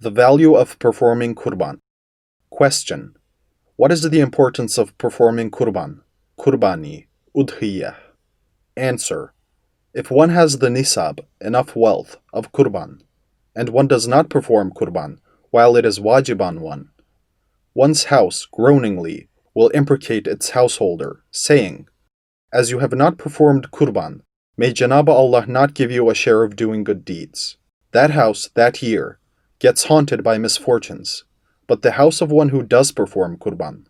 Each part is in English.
The value of performing kurban. Question. What is the importance of performing kurban? Kurbani, udhiyah. Answer. If one has the nisab, enough wealth, of kurban, and one does not perform kurban while it is wajib on one, one's house groaningly will imprecate its householder, saying, As you have not performed kurban, may Janaba Allah not give you a share of doing good deeds. That house, that year, gets haunted by misfortunes, but the house of one who does perform kurban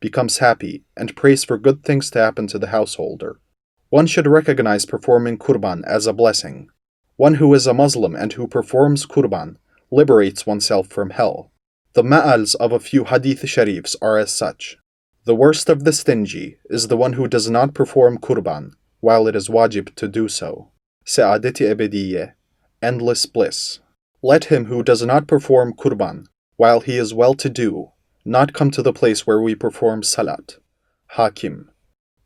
becomes happy and prays for good things to happen to the householder. One should recognize performing kurban as a blessing. One who is a Muslim and who performs kurban liberates oneself from hell. The ma'als of a few hadith sharifs are as such. The worst of the stingy is the one who does not perform kurban while it is wajib to do so. Sa'adati ebediyye, endless bliss. Let him who does not perform kurban while he is well to do not come to the place where we perform salat. Hakim.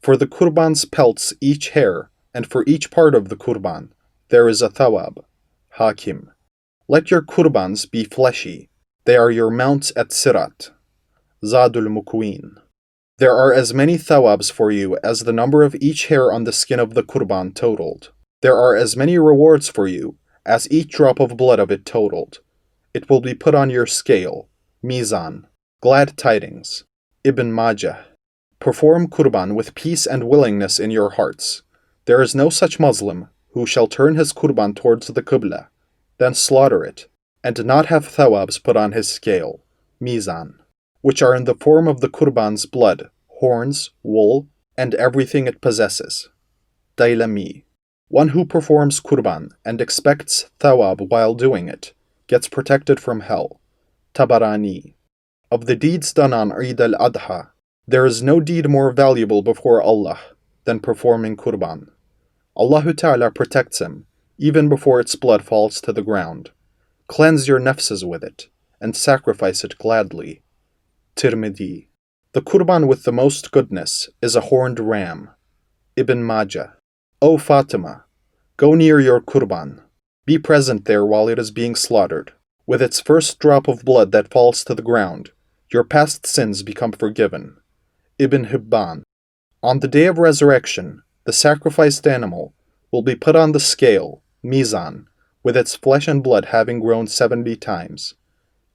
For the kurban's pelts each hair, and for each part of the kurban, there is a thawab. Hakim. Let your kurbans be fleshy. They are your mounts at Sirat. Zadul Mukwin. There are as many thawabs for you as the number of each hair on the skin of the kurban totaled. There are as many rewards for you as each drop of blood of it totaled. It will be put on your scale, Mizan. Glad tidings. Ibn Majah. Perform kurban with peace and willingness in your hearts. There is no such Muslim who shall turn his kurban towards the Qibla, then slaughter it, and not have thawabs put on his scale, mizan, which are in the form of the kurban's blood, horns, wool, and everything it possesses. Dailami. One who performs kurban and expects thawab while doing it gets protected from hell. Tabarani. Of the deeds done on Eid al Adha, there is no deed more valuable before Allah than performing kurban. Allah Ta'ala protects him even before its blood falls to the ground. Cleanse your nafses with it and sacrifice it gladly. Tirmidhi. The kurban with the most goodness is a horned ram. Ibn Majah. O Fatima, go near your kurban. Be present there while it is being slaughtered. With its first drop of blood that falls to the ground, your past sins become forgiven. Ibn Hibban. On the day of resurrection, the sacrificed animal will be put on the scale, Mizan, with its flesh and blood having grown seventy times.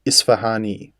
Isfahani.